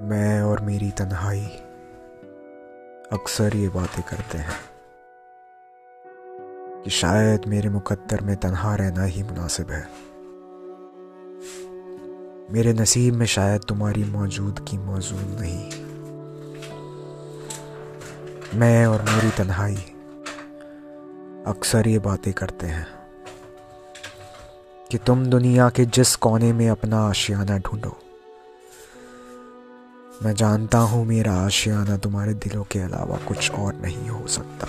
मैं और मेरी तन्हाई अक्सर ये बातें करते हैं कि शायद मेरे मुकद्दर में तन्हा रहना ही मुनासिब है। मेरे नसीब में शायद तुम्हारी मौजूदगी मौजूद नहीं। मैं और मेरी तन्हाई अक्सर ये बातें करते हैं। कि तुम दुनिया के जिस कोने में अपना आशियाना ढूंढो। मैं जानता हूँ मेरा आशियाना तुम्हारे दिलों के अलावा कुछ और नहीं हो सकता।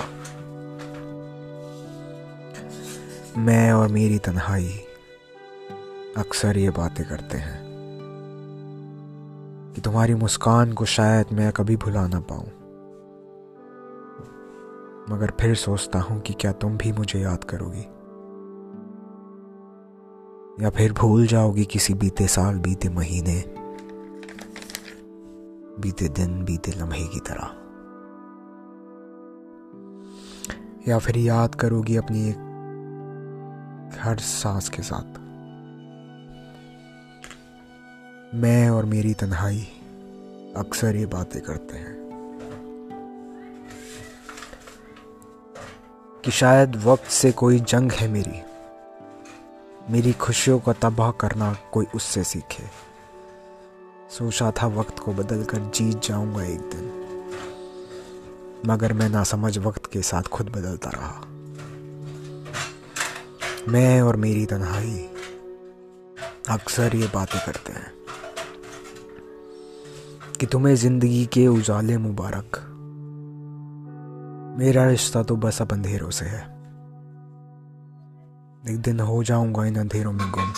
मैं और मेरी तन्हाई अक्सर ये बातें करते हैं कि तुम्हारी मुस्कान को शायद मैं कभी भुला ना पाऊँ। मगर फिर सोचता हूँ कि क्या तुम भी मुझे याद करोगी। या फिर भूल जाओगी किसी बीते साल, बीते महीने, बीते दिन, बीते लम्हे की तरह। या फिर याद करोगी अपनी एक हर सांस के साथ। मैं और मेरी तन्हाई अक्सर ये बातें करते हैं कि शायद वक्त से कोई जंग है मेरी। मेरी खुशियों को तबाह करना कोई उससे सीखे। सोचा था वक्त को बदल कर जीत जाऊँगा एक दिन। मगर मैं ना समझ वक्त के साथ खुद बदलता रहा। मैं और मेरी तन्हाई अक्सर ये बातें करते हैं कि तुम्हें ज़िंदगी के उजाले मुबारक। मेरा रिश्ता तो बस अब अंधेरों से है। एक दिन हो जाऊँगा इन अंधेरों में गुम।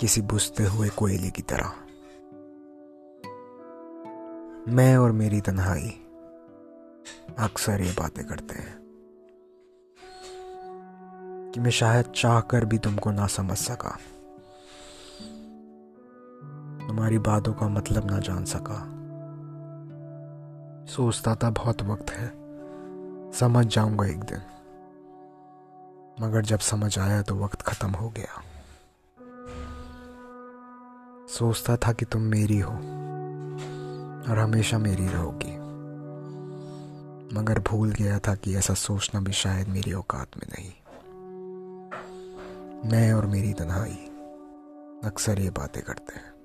किसी बुझते हुए कोयले की तरह। मैं और मेरी तन्हाई अक्सर ये बातें करते हैं कि मैं शायद चाह कर भी तुमको ना समझ सका। तुम्हारी बातों का मतलब ना जान सका। सोचता था बहुत वक्त है। समझ जाऊँगा एक दिन। मगर जब समझ आया तो वक्त खत्म हो गया। सोचता था कि तुम मेरी हो और हमेशा मेरी रहोगी। मगर भूल गया था कि ऐसा सोचना भी शायद मेरी औकात में नहीं। मैं और मेरी तन्हाई अक्सर ये बातें करते हैं।